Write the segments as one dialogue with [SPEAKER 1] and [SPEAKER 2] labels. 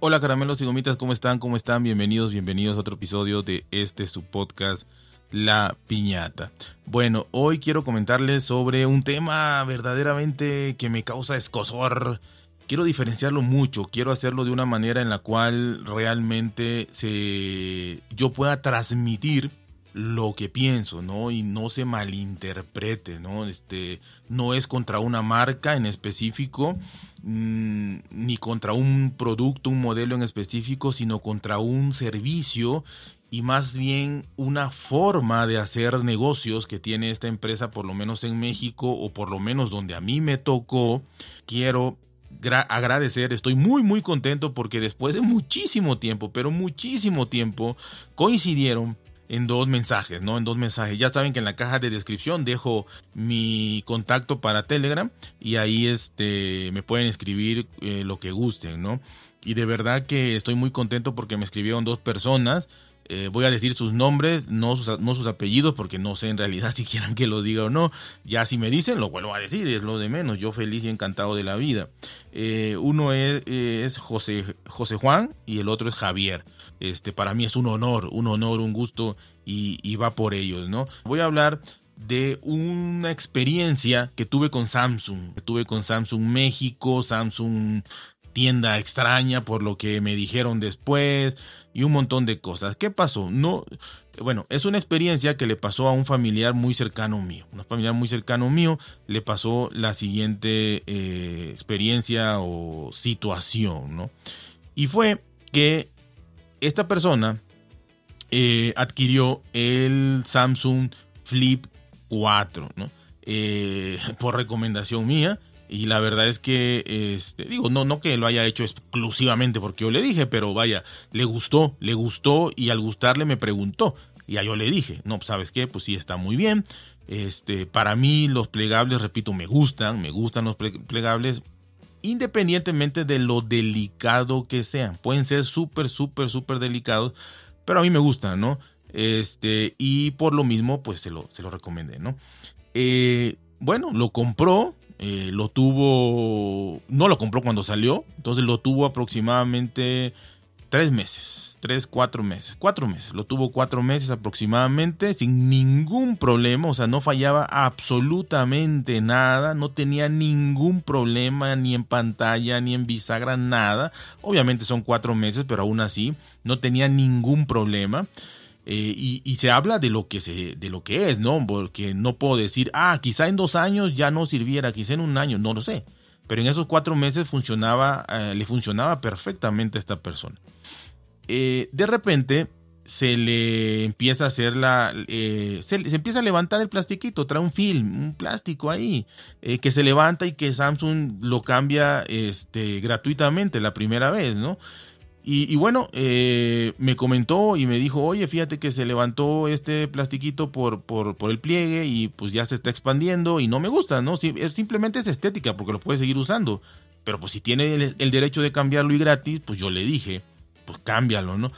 [SPEAKER 1] Hola caramelos y gomitas, ¿cómo están? ¿Cómo están? Bienvenidos, bienvenidos a otro episodio de este su podcast La Piñata. Bueno, hoy quiero comentarles sobre un tema verdaderamente que me causa escosor. Quiero diferenciarlo mucho, quiero hacerlo de una manera en la cual realmente se yo pueda transmitir lo que pienso, ¿no? Y no se malinterprete, ¿no? Este, no es contra una marca en específico, mmm, ni contra un producto, un modelo en específico, sino contra un servicio y más bien una forma de hacer negocios que tiene esta empresa, por lo menos en México, o por lo menos donde a mí me tocó. Quiero agradecer, estoy muy muy contento porque después de muchísimo tiempo, pero muchísimo tiempo, coincidieron en dos mensajes, ¿no? En dos mensajes. Ya saben que en la caja de descripción dejo mi contacto para Telegram y ahí este me pueden escribir eh, lo que gusten, ¿no? Y de verdad que estoy muy contento porque me escribieron dos personas. Eh, voy a decir sus nombres, no sus, apellidos, porque no sé en realidad si quieran que lo diga o no. Ya si me dicen, lo vuelvo a decir, es lo de menos. Yo feliz y encantado de la vida. Eh, uno es, es José, José Juan y el otro es Javier. Este, para mí es un honor, un honor, un gusto y, va por ellos, ¿no? Voy a hablar de una experiencia que tuve con Samsung, tuve con Samsung México, Samsung tienda extraña por lo que me dijeron después y un montón de cosas. ¿Qué pasó? No, bueno, es una experiencia que le pasó a un familiar muy cercano mío. Un familiar muy cercano mío le pasó la siguiente eh, experiencia o situación, ¿no? Y fue que esta persona eh, adquirió el Samsung Flip 4, ¿no? Eh, por recomendación mía. Y la verdad es que, este, digo, no, no que lo haya hecho exclusivamente porque yo le dije, pero vaya, le gustó, le gustó y al gustarle me preguntó. Y a yo le dije, no, ¿sabes qué? Pues sí, está muy bien. Este, para mí los plegables, repito, me gustan, me gustan los plegables independientemente de lo delicado que sean. Pueden ser súper, súper, súper delicados, pero a mí me gustan, ¿no? Este, y por lo mismo, pues se lo, se lo ¿no? Eh, bueno, lo compró, eh, lo tuvo, no lo compró cuando salió, entonces lo tuvo aproximadamente tres meses tres, cuatro meses. Cuatro meses. Lo tuvo cuatro meses aproximadamente sin ningún problema. O sea, no fallaba absolutamente nada. No tenía ningún problema ni en pantalla ni en bisagra, nada. Obviamente son cuatro meses, pero aún así no tenía ningún problema. Eh, y, y, se habla de lo que se, de lo que es, ¿no? Porque no puedo decir, ah, quizá en dos años ya no sirviera, quizá en un año, no lo sé. Pero en esos cuatro meses funcionaba, eh, le funcionaba perfectamente a esta persona. Eh, de repente se le empieza a hacer la. Eh, se, empieza a levantar el plastiquito, trae un film, un plástico ahí, que se levanta y que Samsung lo cambia este, gratuitamente la primera vez, ¿no? Y, y bueno, eh, me comentó y me dijo, oye, fíjate que se levantó este plastiquito por, por, el pliegue y pues ya se está expandiendo y no me gusta, ¿no? simplemente es estética porque lo puede seguir usando. Pero pues si tiene el, derecho de cambiarlo y gratis, pues yo le dije pues cámbialo, ¿no?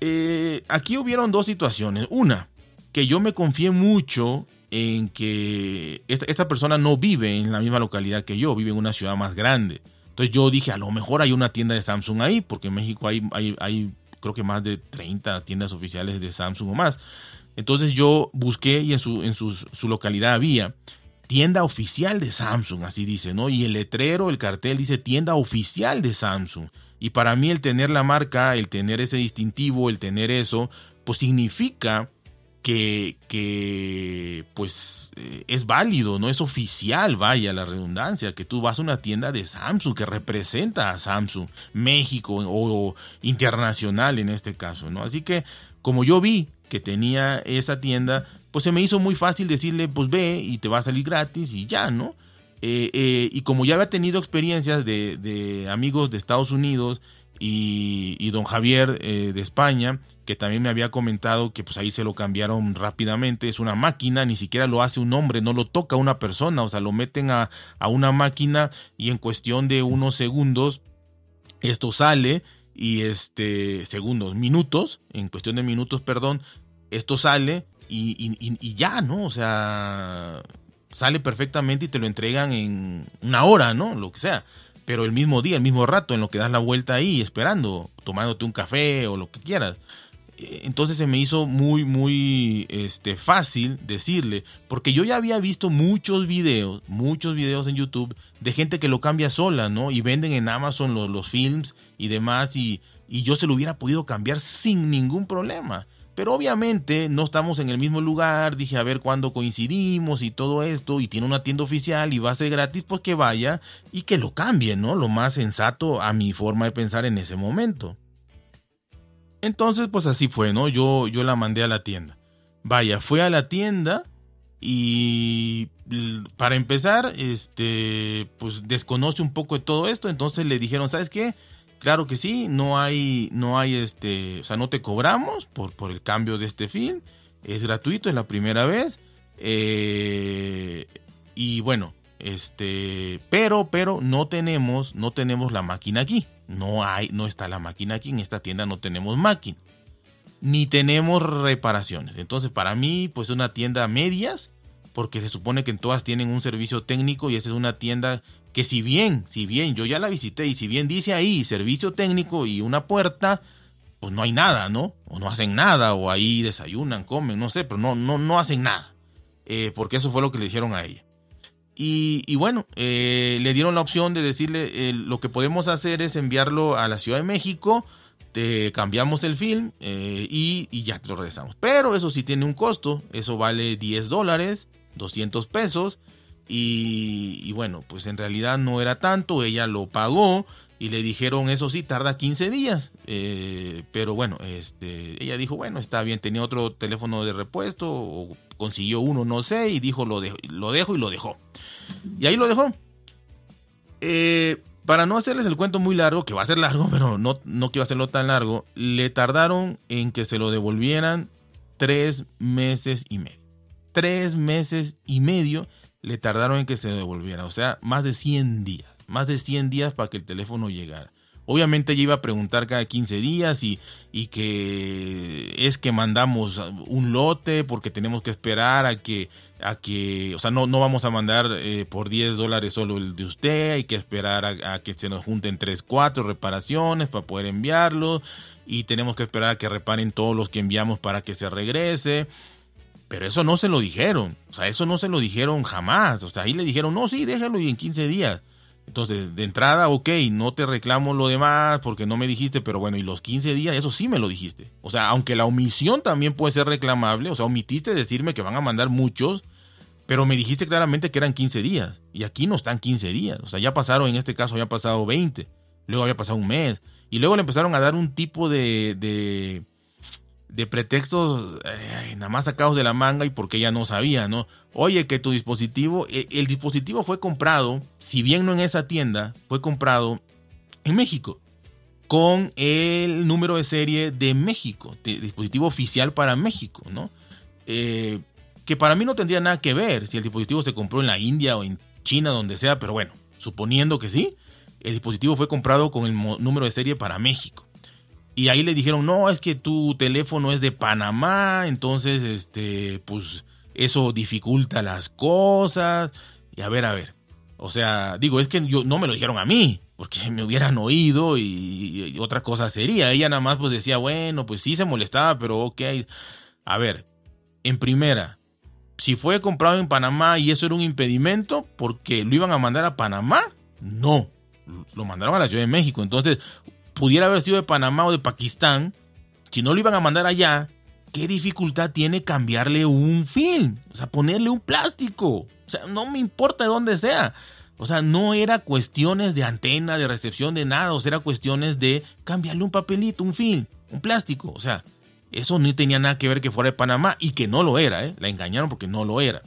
[SPEAKER 1] Eh, aquí hubieron dos situaciones. Una, que yo me confié mucho en que esta, persona no vive en la misma localidad que yo, vive en una ciudad más grande. Entonces yo dije, a lo mejor hay una tienda de Samsung ahí, porque en México hay, hay, hay creo que más de 30 tiendas oficiales de Samsung o más. Entonces yo busqué y en su, en su, su localidad había tienda oficial de Samsung, así dice, ¿no? Y el letrero, el cartel dice tienda oficial de Samsung. Y para mí el tener la marca, el tener ese distintivo, el tener eso, pues significa que, que pues eh, es válido, no es oficial, vaya la redundancia, que tú vas a una tienda de Samsung que representa a Samsung, México o, internacional en este caso, ¿no? Así que como yo vi que tenía esa tienda, pues se me hizo muy fácil decirle, pues ve y te va a salir gratis y ya, ¿no? Eh, eh, y como ya había tenido experiencias de, de amigos de Estados Unidos y, don Javier de España, que también me había comentado que pues ahí se lo cambiaron rápidamente, es una máquina, ni siquiera lo hace un hombre, no lo toca una persona, o sea, lo meten a, a una máquina y en cuestión de unos segundos esto sale y este segundos, minutos, en cuestión de minutos, perdón, esto sale y, y, y ya, ¿no? O sea, sale perfectamente y te lo entregan en una hora, ¿no? Lo que sea. pero el mismo día, el mismo rato, en lo que das la vuelta ahí esperando, tomándote un café o lo que quieras. Entonces se me hizo muy, muy este, fácil decirle, porque yo ya había visto muchos videos, muchos videos en YouTube de gente que lo cambia sola, ¿no? Y venden en Amazon los, los films y demás, y, y yo se lo hubiera podido cambiar sin ningún problema. Pero obviamente no estamos en el mismo lugar, dije a ver cuándo coincidimos y todo esto, y tiene una tienda oficial y va a ser gratis, pues que vaya y que lo cambie, ¿no? Lo más sensato a mi forma de pensar en ese momento. Entonces, pues así fue, ¿no? Yo, yo la mandé a la tienda. Vaya, fue a la tienda y para empezar, este, pues desconoce un poco de todo esto, entonces le dijeron, ¿sabes qué? Claro que sí, no hay, no hay este, o sea, no te cobramos por, por el cambio de este film, es gratuito, es la primera vez. Eh, y bueno, este, pero, pero no tenemos, no tenemos la máquina aquí. No hay, no está la máquina aquí. En esta tienda no tenemos máquina. Ni tenemos reparaciones. Entonces, para mí, pues es una tienda a medias, porque se supone que en todas tienen un servicio técnico y esa es una tienda que si bien, si bien yo ya la visité y si bien dice ahí servicio técnico y una puerta, pues no hay nada, ¿no? O no hacen nada, o ahí desayunan, comen, no sé, pero no, no, no hacen nada. Eh, porque eso fue lo que le dijeron a ella. Y, bueno, eh, le dieron la opción de decirle, eh, lo que podemos hacer es enviarlo a la Ciudad de México, te cambiamos el film y, y, ya te lo regresamos. Pero eso sí tiene un costo, eso vale 10 dólares, 200 pesos y, bueno, pues en realidad no era tanto, ella lo pagó y le dijeron, eso sí, tarda 15 días. Eh, pero bueno, este, ella dijo, bueno, está bien, tenía otro teléfono de repuesto consiguió uno, no sé, y dijo, lo dejo, lo dejo y lo dejó. Y ahí lo dejó. Eh, para no hacerles el cuento muy largo, que va a ser largo, pero no, no quiero hacerlo tan largo, le tardaron en que se lo devolvieran tres meses y medio. Tres meses y medio le tardaron en que se devolviera. O sea, más de 100 días. Más de 100 días para que el teléfono llegara. Obviamente ella iba a preguntar cada 15 días y, y, que es que mandamos un lote porque tenemos que esperar a que, a que o sea, no, no vamos a mandar eh, por 10 dólares solo el de usted, hay que esperar a, a, que se nos junten 3, 4 reparaciones para poder enviarlo y tenemos que esperar a que reparen todos los que enviamos para que se regrese. Pero eso no se lo dijeron. O sea, eso no se lo dijeron jamás. O sea, ahí le dijeron, no, sí, déjalo y en 15 días. Entonces, de entrada, ok, no te reclamo lo demás porque no me dijiste, pero bueno, y los 15 días, eso sí me lo dijiste. O sea, aunque la omisión también puede ser reclamable, o sea, omitiste decirme que van a mandar muchos, pero me dijiste claramente que eran 15 días. Y aquí no están 15 días. O sea, ya pasaron, en este caso, ya pasado 20. Luego había pasado un mes. Y luego le empezaron a dar un tipo de, de de pretextos nada más sacados de la manga y porque ella no sabía, ¿no? Oye, que tu dispositivo, e, el, dispositivo fue comprado, si bien no en esa tienda, fue comprado en México con el número de serie de México, dispositivo oficial para México, ¿no? Eh, que para mí no tendría nada que ver si el dispositivo se compró en la India o en China, donde sea, pero bueno, suponiendo que sí, el dispositivo fue comprado con el número de serie para México. Y ahí le dijeron, no, es que tu teléfono es de Panamá, entonces, este, pues eso dificulta las cosas. Y a ver, a ver. O sea, digo, es que yo no me lo dijeron a mí, porque me hubieran oído y, otra cosa sería. Ella nada más pues decía, bueno, pues sí se molestaba, pero ok. A ver, en primera, si fue comprado en Panamá y eso era un impedimento, porque lo iban a mandar a Panamá, no. Lo mandaron a la Ciudad de México. Entonces, pudiera haber sido de Panamá o de Pakistán, si no lo iban a mandar allá, ¿qué dificultad tiene cambiarle un film? O sea, ponerle un plástico. O sea, no me importa de dónde sea. O sea, no era cuestiones de antena, de recepción, de nada. O sea, era cuestiones de cambiarle un papelito, un film, un plástico. O sea, eso no tenía nada que ver que fuera de Panamá y que no lo era, ¿eh? La engañaron porque no lo era.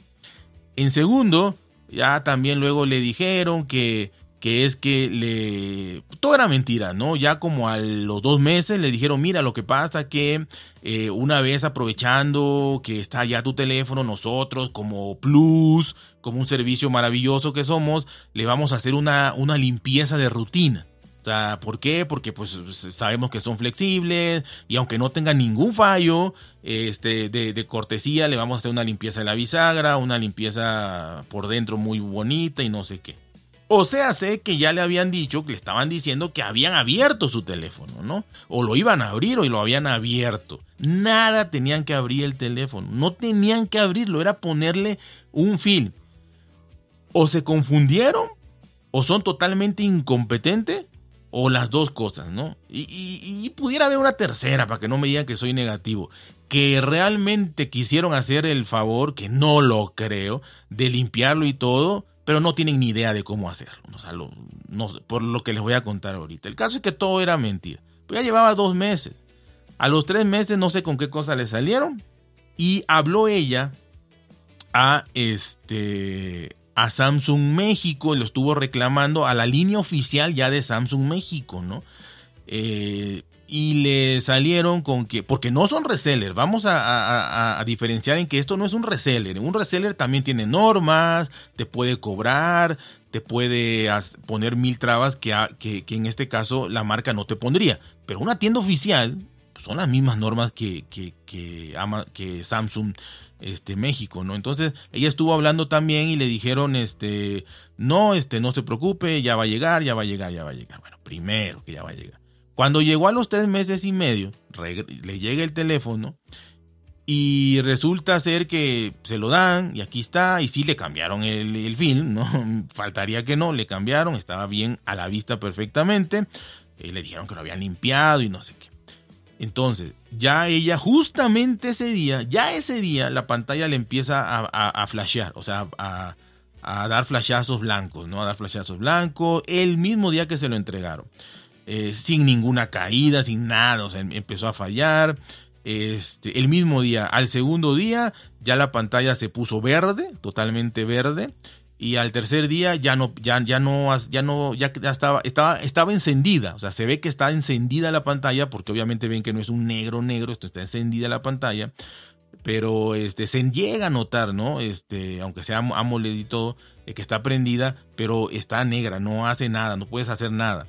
[SPEAKER 1] En segundo, ya también luego le dijeron que que es que le... Todo era mentira, ¿no? Ya como a los dos meses le dijeron, mira, lo que pasa que eh, una vez aprovechando que está ya tu teléfono, nosotros como Plus, como un servicio maravilloso que somos, le vamos a hacer una, una limpieza de rutina. O sea, ¿por qué? Porque pues sabemos que son flexibles y aunque no tengan ningún fallo este, de, de, cortesía, le vamos a hacer una limpieza de la bisagra, una limpieza por dentro muy bonita y no sé qué. O sea, sé que ya le habían dicho, que le estaban diciendo que habían abierto su teléfono, ¿no? O lo iban a abrir o lo habían abierto. Nada tenían que abrir el teléfono. No tenían que abrirlo, era ponerle un film. O se confundieron, o son totalmente incompetentes, o las dos cosas, ¿no? Y, y, pudiera haber una tercera, para que no me digan que soy negativo. Que realmente quisieron hacer el favor, que no lo creo, de limpiarlo y todo, pero no tienen ni idea de cómo hacerlo. O por lo que les voy a contar ahorita. El caso es que todo era mentira. Pues ya llevaba dos meses. A los tres meses no sé con qué cosa le salieron. Y habló ella a este a Samsung México, lo estuvo reclamando a la línea oficial ya de Samsung México, ¿no? Eh, y le salieron con que, porque no son resellers, vamos a, diferenciar en que esto no es un reseller, un reseller también tiene normas, te puede cobrar, te puede poner mil trabas que, que, en este caso la marca no te pondría, pero una tienda oficial pues, son las mismas normas que, que, que, que Samsung este México, ¿no? Entonces, ella estuvo hablando también y le dijeron este no, este no se preocupe, ya va a llegar, ya va a llegar, ya va a llegar. Bueno, primero que ya va a llegar. Cuando llegó a los tres meses y medio, le llega el teléfono y resulta ser que se lo dan y aquí está y sí le cambiaron el, el film, ¿no? Faltaría que no, le cambiaron, estaba bien a la vista perfectamente. y le dijeron que lo habían limpiado y no sé qué. Entonces, ya ella, justamente ese día, ya ese día, la pantalla le empieza a, flashear, o sea, a, dar flashazos blancos, ¿no? A dar flashazos blancos, el mismo día que se lo entregaron. Eh, sin ninguna caída, sin nada, o sea, em, empezó a fallar. Este, el mismo día, al segundo día, ya la pantalla se puso verde, totalmente verde y al tercer día ya no ya no ya no ya, estaba estaba estaba encendida. O sea se ve que está encendida la pantalla porque obviamente ven que no es un negro negro esto está encendida la pantalla pero este se llega a notar no este aunque sea AMOLED y eh, que está prendida pero está negra no hace nada no puedes hacer nada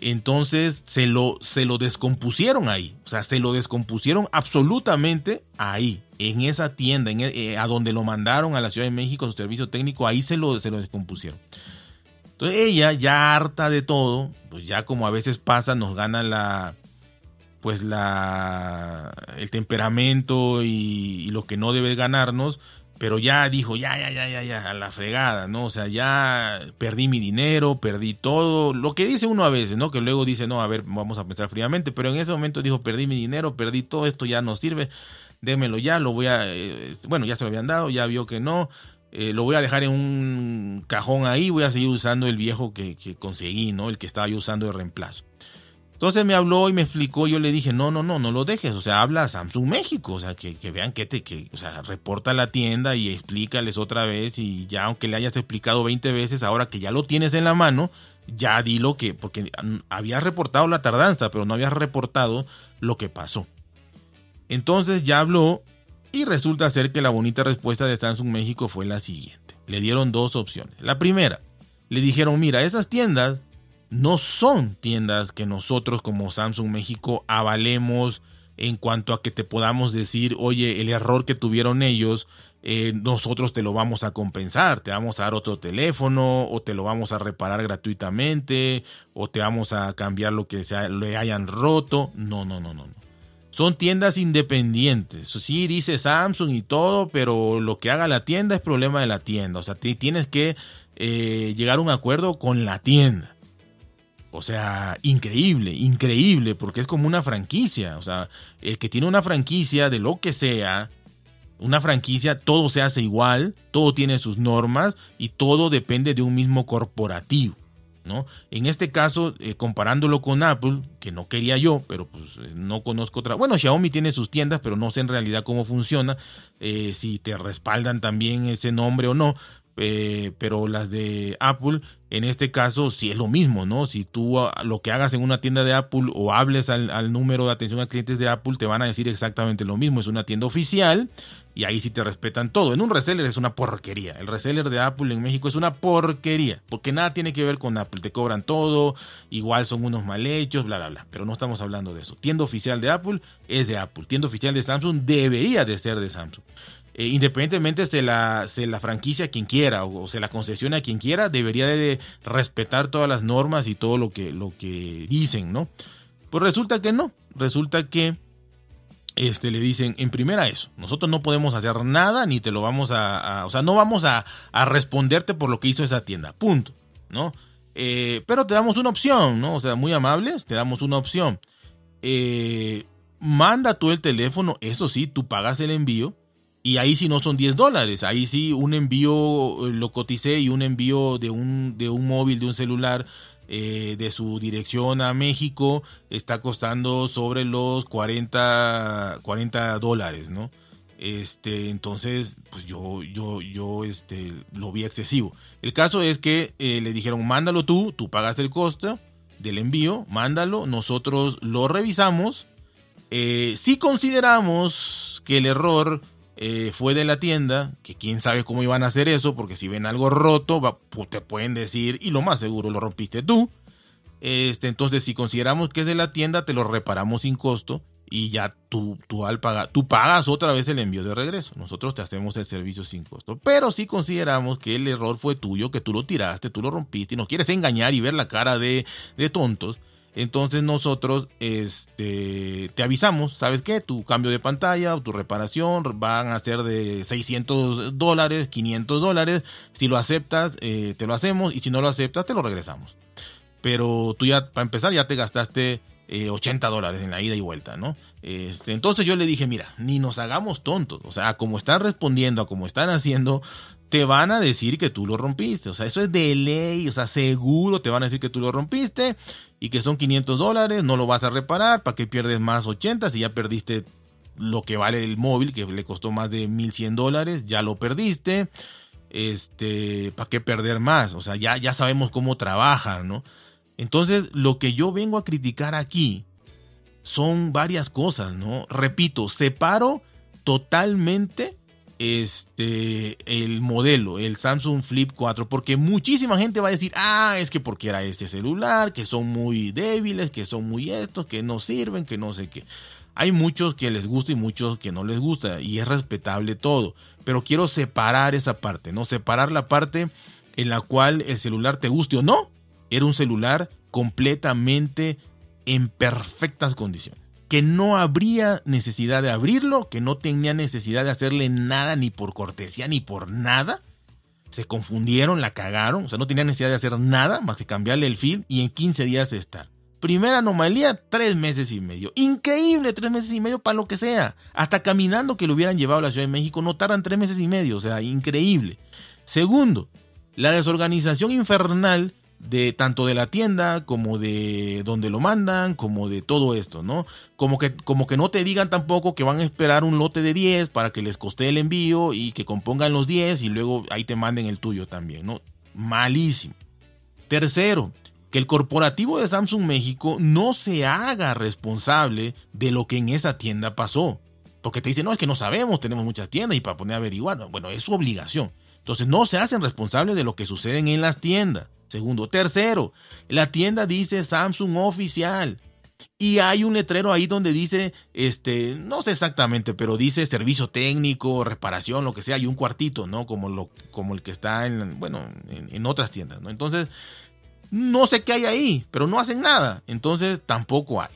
[SPEAKER 1] entonces se lo, se lo descompusieron ahí. O sea, se lo descompusieron absolutamente ahí, en esa tienda, en, eh, a donde lo mandaron a la Ciudad de México, su servicio técnico, ahí se lo, se lo descompusieron. Entonces ella, ya harta de todo, pues ya como a veces pasa, nos gana la, pues la, el temperamento y lo que no debe ganarnos, pero ya dijo, ya, ya, ya, ya, ya, a la fregada, ¿no? O sea, ya perdí mi dinero, perdí todo, lo que dice uno a veces, ¿no? Que luego dice, no, a ver, vamos a pensar fríamente, pero en ese momento dijo, perdí mi dinero, perdí todo esto, ya no sirve, démelo ya, lo voy a, eh, bueno, ya se lo habían dado, ya vio que no, eh, lo voy a dejar en un cajón ahí, voy a seguir usando el viejo que, que conseguí, ¿no? El que estaba yo usando de reemplazo. Entonces me habló y me explicó, yo le dije, no, no, no, no lo dejes, o sea, habla a Samsung México, o sea, que, vean que te, que, o sea, reporta la tienda y explícales otra vez y ya aunque le hayas explicado 20 veces, ahora que ya lo tienes en la mano, ya dilo que, porque habías reportado la tardanza, pero no habías reportado lo que pasó. Entonces ya habló y resulta ser que la bonita respuesta de Samsung México fue la siguiente. Le dieron dos opciones. La primera, le dijeron, mira, esas tiendas no son tiendas que nosotros como Samsung México avalemos en cuanto a que te podamos decir, oye, el error que tuvieron ellos, eh, nosotros te lo vamos a compensar, te vamos a dar otro teléfono o te lo vamos a reparar gratuitamente o te vamos a cambiar lo que sea, le hayan roto. No, no, no, no, no. Son tiendas independientes. Sí, dice Samsung y todo, pero lo que haga la tienda es problema de la tienda. O sea, tienes que eh, llegar a un acuerdo con la tienda. O sea, increíble, increíble, porque es como una franquicia. O sea, el que tiene una franquicia de lo que sea, una franquicia, todo se hace igual, todo tiene sus normas y todo depende de un mismo corporativo. ¿no? En este caso, eh, comparándolo con Apple, que no quería yo, pero pues eh, no conozco otra. Bueno, Xiaomi tiene sus tiendas, pero no sé en realidad cómo funciona, eh, si te respaldan también ese nombre o no. Pero las de Apple, en este caso, sí es lo mismo, ¿no? Si tú ah, lo que hagas en una tienda de Apple o hables al, número de atención a clientes de Apple, te van a decir exactamente lo mismo. Es una tienda oficial y ahí sí te respetan todo. En un reseller es una porquería. El reseller de Apple en México es una porquería, porque nada tiene que ver con Apple. Te cobran todo, igual son unos mal hechos, bla, bla, bla. Pero no estamos hablando de eso. Tienda oficial de Apple es de Apple. Tienda oficial de Samsung debería de ser de Samsung. Eh, independientemente se la, se la franquicia a quien quiera o, se la concesione a quien quiera, debería de respetar todas las normas y todo lo que, lo que dicen, ¿no? Pues resulta que no, resulta que este, le dicen en primera eso, nosotros no podemos hacer nada ni te lo vamos a, o sea, no vamos a, a, responderte por lo que hizo esa tienda, punto, ¿no? Eh, pero te damos una opción, ¿no? O sea, muy amables, te damos una opción. Eh, manda tú el teléfono, eso sí, tú pagas el envío y ahí sí no son 10 dólares, ahí sí un envío eh, lo coticé y un envío de un, de un móvil, de un celular eh, de su dirección a México está costando sobre los 40, 40 dólares, ¿no? Este, entonces, pues yo, yo, yo, este, lo vi excesivo. El caso es que eh, le dijeron, mándalo tú, tú pagas el costo del envío, mándalo, nosotros lo revisamos. Si consideramos que el error eh, fue de la tienda, que quién sabe cómo iban a hacer eso, porque si ven algo roto, te pueden decir, y lo más seguro lo rompiste tú. Este, entonces, si consideramos que es de la tienda, te lo reparamos sin costo y ya tú, tú, al pagar, tú pagas otra vez el envío de regreso. Nosotros te hacemos el servicio sin costo. Pero si consideramos que el error fue tuyo, que tú lo tiraste, tú lo rompiste y nos quieres engañar y ver la cara de, de tontos, entonces nosotros este, te avisamos, ¿sabes qué? Tu cambio de pantalla o tu reparación van a ser de 600 dólares, 500 dólares. Si lo aceptas, eh, te lo hacemos y si no lo aceptas, te lo regresamos. Pero tú ya, para empezar, ya te gastaste 80 eh, dólares en la ida y vuelta, ¿no? Este, entonces yo le dije, mira, ni nos hagamos tontos. O sea, como están respondiendo, a como están haciendo, te van a decir que tú lo rompiste. O sea, eso es de ley. O sea, seguro te van a decir que tú lo rompiste y que son 500 dólares, no lo vas a reparar, ¿para qué pierdes más 80 si ya perdiste lo que vale el móvil, que le costó más de 1100 dólares, ya lo perdiste, este, ¿para qué perder más? O sea, ya, ya sabemos cómo trabajan, ¿no? Entonces, lo que yo vengo a criticar aquí son varias cosas, ¿no? Repito, separo totalmente este el modelo, el Samsung Flip 4, porque muchísima gente va a decir, ah, es que porque era este celular, que son muy débiles, que son muy estos, que no sirven, que no sé qué. Hay muchos que les gusta y muchos que no les gusta, y es respetable todo, pero quiero separar esa parte, ¿no? Separar la parte en la cual el celular te guste o no, era un celular completamente en perfectas condiciones que no habría necesidad de abrirlo, que no tenía necesidad de hacerle nada ni por cortesía ni por nada. Se confundieron, la cagaron, o sea, no tenía necesidad de hacer nada más que cambiarle el feed y en 15 días estar. Primera anomalía, tres meses y medio. Increíble, tres meses y medio para lo que sea. Hasta caminando que lo hubieran llevado a la Ciudad de México, no tardan tres meses y medio, o sea, increíble. Segundo, la desorganización infernal de tanto de la tienda como de donde lo mandan, como de todo esto, ¿no? Como que, como que no te digan tampoco que van a esperar un lote de 10 para que les coste el envío y que compongan los 10 y luego ahí te manden el tuyo también, ¿no? Malísimo. Tercero, que el corporativo de Samsung México no se haga responsable de lo que en esa tienda pasó. Porque te dicen, no, es que no sabemos, tenemos muchas tiendas y para poner a averiguar, bueno, es su obligación. Entonces no se hacen responsables de lo que sucede en las tiendas. Segundo. Tercero, la tienda dice Samsung oficial. Y hay un letrero ahí donde dice, este, no sé exactamente, pero dice servicio técnico, reparación, lo que sea, y un cuartito, ¿no? Como, lo, como el que está en, bueno, en, otras tiendas, ¿no? Entonces, no sé qué hay ahí, pero no hacen nada. Entonces, tampoco hay.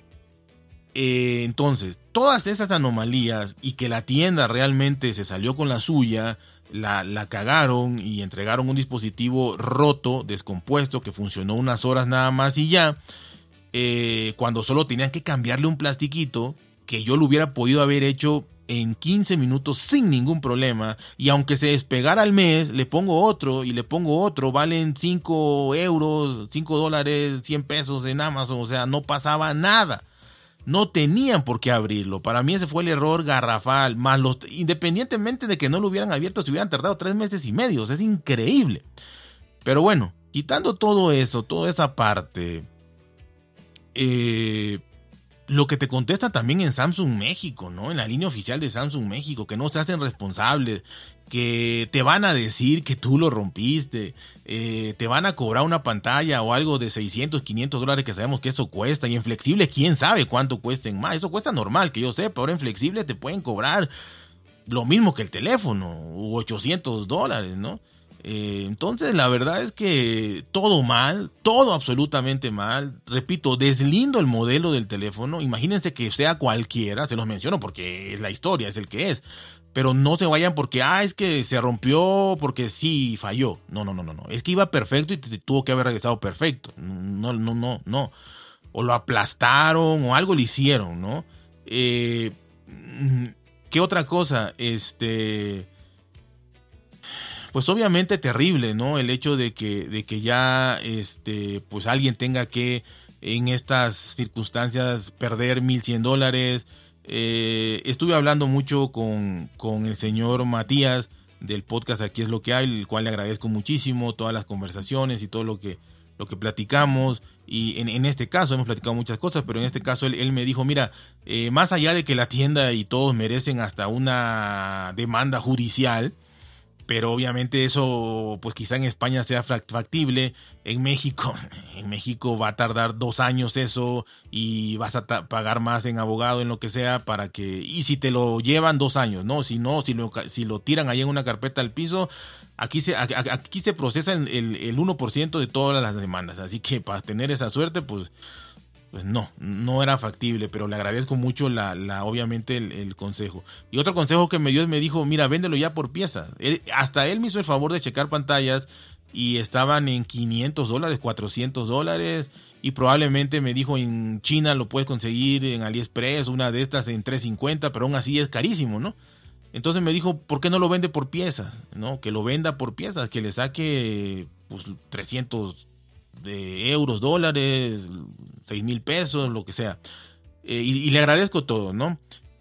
[SPEAKER 1] Eh, entonces, todas esas anomalías y que la tienda realmente se salió con la suya, la, cagaron y entregaron un dispositivo roto, descompuesto, que funcionó unas horas nada más y ya, eh, cuando solo tenían que cambiarle un plastiquito, que yo lo hubiera podido haber hecho en 15 minutos sin ningún problema. Y aunque se despegara al mes, le pongo otro y le pongo otro. Valen 5 euros, 5 dólares, 100 pesos en Amazon. O sea, no pasaba nada no tenían por qué abrirlo. Para mí ese fue el error garrafal. Independientemente de que no lo hubieran abierto, se hubieran tardado tres meses y medio. es increíble. Pero bueno, quitando todo eso, toda esa parte, eh, lo que te contesta también en Samsung México, ¿no? En la línea oficial de Samsung México, que no se hacen responsables, que te van a decir que tú lo rompiste, eh, te van a cobrar una pantalla o algo de 600, 500 dólares que sabemos que eso cuesta, y en flexible quién sabe cuánto cuesten más, eso cuesta normal, que yo sepa, ahora en flexible te pueden cobrar lo mismo que el teléfono, 800 dólares, ¿no? Eh, entonces, la verdad es que todo mal, todo absolutamente mal. Repito, deslindo el modelo del teléfono. Imagínense que sea cualquiera, se los menciono porque es la historia, es el que es. Pero no se vayan porque, ah, es que se rompió porque sí falló. No, no, no, no, no. Es que iba perfecto y tuvo que haber regresado perfecto. No, no, no, no. O lo aplastaron o algo le hicieron, ¿no? Eh, ¿Qué otra cosa? Este pues obviamente terrible, ¿no? El hecho de que, de que ya este, pues alguien tenga que en estas circunstancias perder 1100 dólares. Eh, estuve hablando mucho con, con el señor Matías del podcast Aquí es lo que hay, el cual le agradezco muchísimo todas las conversaciones y todo lo que, lo que platicamos. Y en, este caso hemos platicado muchas cosas, pero en este caso él, me dijo, mira, eh, más allá de que la tienda y todos merecen hasta una demanda judicial, pero obviamente eso pues quizá en España sea factible, en México, en México va a tardar dos años eso y vas a pagar más en abogado, en lo que sea, para que, y si te lo llevan dos años, ¿no? Si no, si lo, si lo tiran ahí en una carpeta al piso, aquí se, aquí se procesa el, el 1% de todas las demandas, así que para tener esa suerte, pues pues no, no era factible, pero le agradezco mucho la, la obviamente el, consejo. Y otro consejo que me dio me dijo, mira, véndelo ya por piezas. hasta él me hizo el favor de checar pantallas y estaban en 500 dólares, 400 dólares y probablemente me dijo en China lo puedes conseguir en AliExpress, una de estas en 350, pero aún así es carísimo, ¿no? Entonces me dijo, ¿por qué no lo vende por piezas? ¿No? Que lo venda por piezas, que le saque pues 300 de euros, dólares, seis mil pesos, lo que sea. Eh, y, le agradezco todo, ¿no?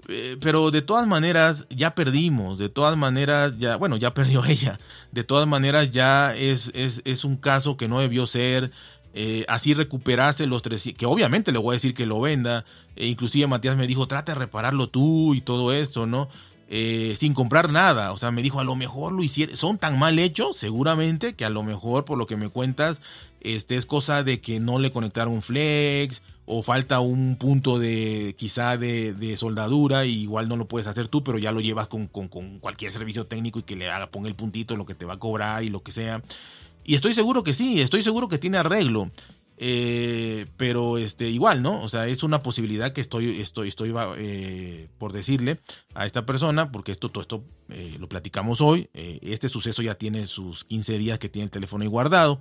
[SPEAKER 1] Eh, pero de todas maneras ya perdimos, de todas maneras ya, bueno, ya perdió ella, de todas maneras ya es, es, es un caso que no debió ser, eh, así recuperase los tres, que obviamente le voy a decir que lo venda, e inclusive Matías me dijo, trata de repararlo tú y todo esto, ¿no? Sin comprar nada, o sea, me dijo, a lo mejor lo hicieron, son tan mal hechos, seguramente, que a lo mejor, por lo que me cuentas, este es cosa de que no le conectaron flex o falta un punto de quizá de, soldadura y igual no lo puedes hacer tú, pero ya lo llevas con, cualquier servicio técnico y que le haga, ponga el puntito, lo que te va a cobrar y lo que sea. Y estoy seguro que sí, estoy seguro que tiene arreglo. Eh, pero este igual, ¿no? O sea, es una posibilidad que estoy, estoy, estoy eh, por decirle a esta persona, porque esto, todo esto eh, lo platicamos hoy. este suceso ya tiene sus 15 días que tiene el teléfono ahí guardado.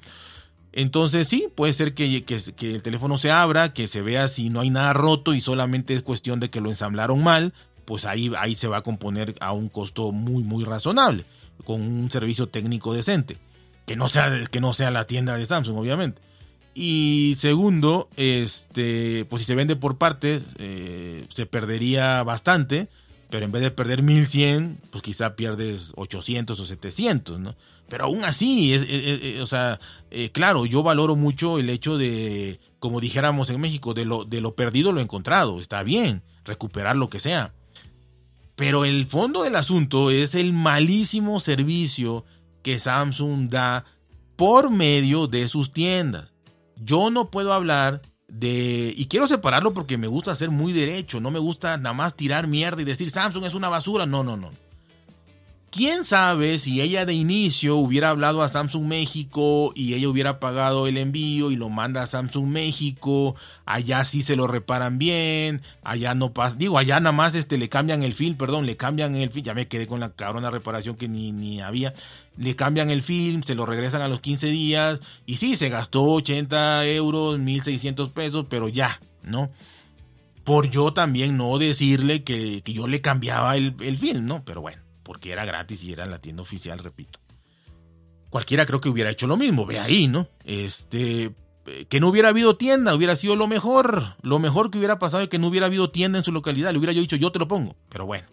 [SPEAKER 1] Entonces sí, puede ser que, que, el teléfono se abra, que se vea si no hay nada roto y solamente es cuestión de que lo ensamblaron mal, pues ahí, ahí se va a componer a un costo muy, muy razonable, con un servicio técnico decente, que no sea, que no sea la tienda de Samsung, obviamente. Y segundo, este, pues si se vende por partes, eh, se perdería bastante, pero en vez de perder 1100, pues quizá pierdes 800 o 700, ¿no? Pero aún así, o sea, eh, claro, yo valoro mucho el hecho de, como dijéramos en México, de lo, de lo perdido lo encontrado. Está bien, recuperar lo que sea. Pero el fondo del asunto es el malísimo servicio que Samsung da por medio de sus tiendas. Yo no puedo hablar de... Y quiero separarlo porque me gusta ser muy derecho. No me gusta nada más tirar mierda y decir Samsung es una basura. No, no, no quién sabe si ella de inicio hubiera hablado a Samsung México y ella hubiera pagado el envío y lo manda a Samsung México, allá sí se lo reparan bien, allá no pasa, digo, allá nada más este le cambian el film, perdón, le cambian el film, ya me quedé con la cabrona reparación que ni, ni había, le cambian el film, se lo regresan a los 15 días y sí, se gastó 80 euros, 1600 pesos, pero ya, ¿no? Por yo también no decirle que, yo le cambiaba el, el film, ¿no? Pero bueno porque era gratis y era en la tienda oficial, repito. Cualquiera creo que hubiera hecho lo mismo, ve ahí, ¿no? Este, que no hubiera habido tienda, hubiera sido lo mejor. Lo mejor que hubiera pasado es que no hubiera habido tienda en su localidad. Le hubiera yo dicho, yo te lo pongo. Pero bueno.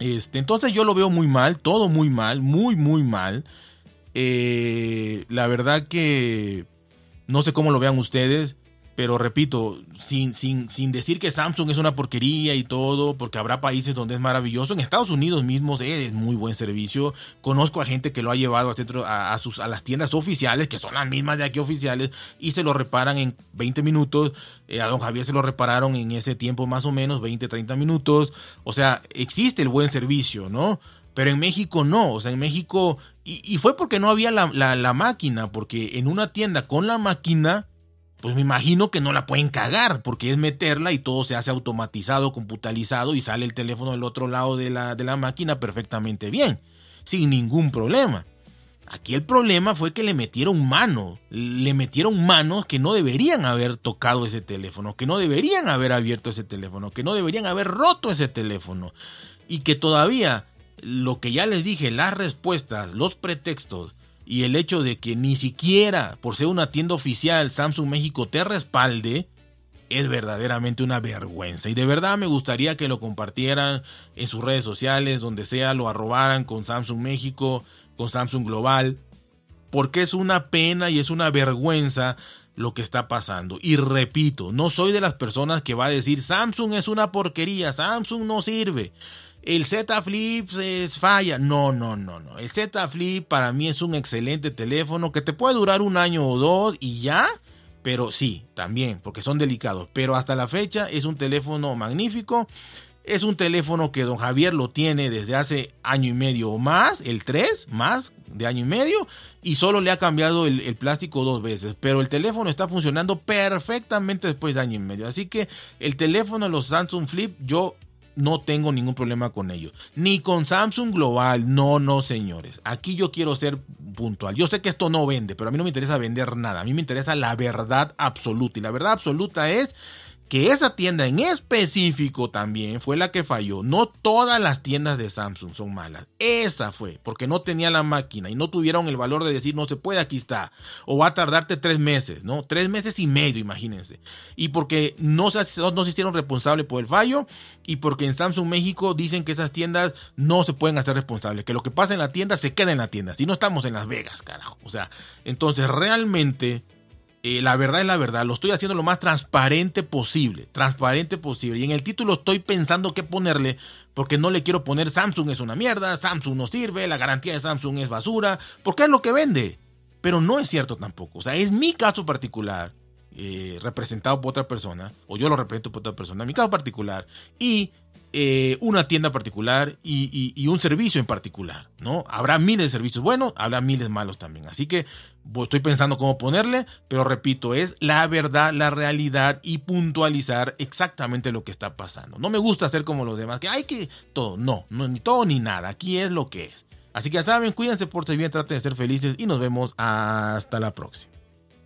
[SPEAKER 1] Este, entonces yo lo veo muy mal, todo muy mal, muy, muy mal. Eh, la verdad que no sé cómo lo vean ustedes. Pero repito, sin, sin, sin decir que Samsung es una porquería y todo, porque habrá países donde es maravilloso. En Estados Unidos mismos es muy buen servicio. Conozco a gente que lo ha llevado a, a, sus, a las tiendas oficiales, que son las mismas de aquí oficiales, y se lo reparan en 20 minutos. Eh, a don Javier se lo repararon en ese tiempo más o menos, 20, 30 minutos. O sea, existe el buen servicio, ¿no? Pero en México no, o sea, en México, y, fue porque no había la, la máquina, porque en una tienda con la máquina pues me imagino que no la pueden cagar, porque es meterla y todo se hace automatizado, computalizado y sale el teléfono del otro lado de la, de la máquina perfectamente bien, sin ningún problema. Aquí el problema fue que le metieron mano, le metieron manos que no deberían haber tocado ese teléfono, que no deberían haber abierto ese teléfono, que no deberían haber roto ese teléfono. Y que todavía, lo que ya les dije, las respuestas, los pretextos, y el hecho de que ni siquiera por ser una tienda oficial Samsung México te respalde es verdaderamente una vergüenza y de verdad me gustaría que lo compartieran en sus redes sociales donde sea lo arrobaran con Samsung México con Samsung Global porque es una pena y es una vergüenza lo que está pasando. Y repito, no soy de las personas que va a decir Samsung es una porquería, Samsung no sirve el Z Flip es falla. No, no, no, no. El Z Flip para mí es un excelente teléfono que te puede durar un año o dos y ya. Pero sí, también, porque son delicados. Pero hasta la fecha es un teléfono magnífico. Es un teléfono que don Javier lo tiene desde hace año y medio o más, el 3, más de año y medio, y solo le ha cambiado el, el, plástico dos veces. Pero el teléfono está funcionando perfectamente después de año y medio. Así que el teléfono los Samsung Flip, yo no tengo ningún problema con ellos. Ni con Samsung Global, no, no, señores. Aquí yo quiero ser puntual. Yo sé que esto no vende, pero a mí no me interesa vender nada. A mí me interesa la verdad absoluta. Y la verdad absoluta es que esa tienda en específico también fue la que falló. No todas las tiendas de Samsung son malas. Esa fue, porque no tenía la máquina y no tuvieron el valor de decir no se puede, aquí está. O va a tardarte tres meses, ¿no? Tres meses y medio, imagínense. Y porque no se, no se hicieron responsables por el fallo y porque en Samsung México dicen que esas tiendas no se pueden hacer responsables. Que lo que pasa en la tienda se queda en la tienda. Si no estamos en Las Vegas, carajo. O sea, entonces realmente eh, la verdad es la verdad, lo estoy haciendo lo más transparente posible, transparente posible. Y en el título estoy pensando qué ponerle, porque no le quiero poner Samsung es una mierda, Samsung no sirve, la garantía de Samsung es basura, porque es lo que vende. Pero no es cierto tampoco, o sea, es mi caso particular, eh, representado por otra persona, o yo lo represento por otra persona, mi caso particular, y eh, una tienda particular y, un servicio en particular, ¿no? Habrá miles de servicios buenos, habrá miles malos también. Así que estoy pensando cómo ponerle, pero repito, es la verdad, la realidad y puntualizar exactamente lo que está pasando. No me gusta hacer como los demás, que hay que todo, no, no ni todo ni nada, aquí es lo que es. Así que ya saben, cuídense, por si bien, traten de ser felices y nos vemos hasta la próxima.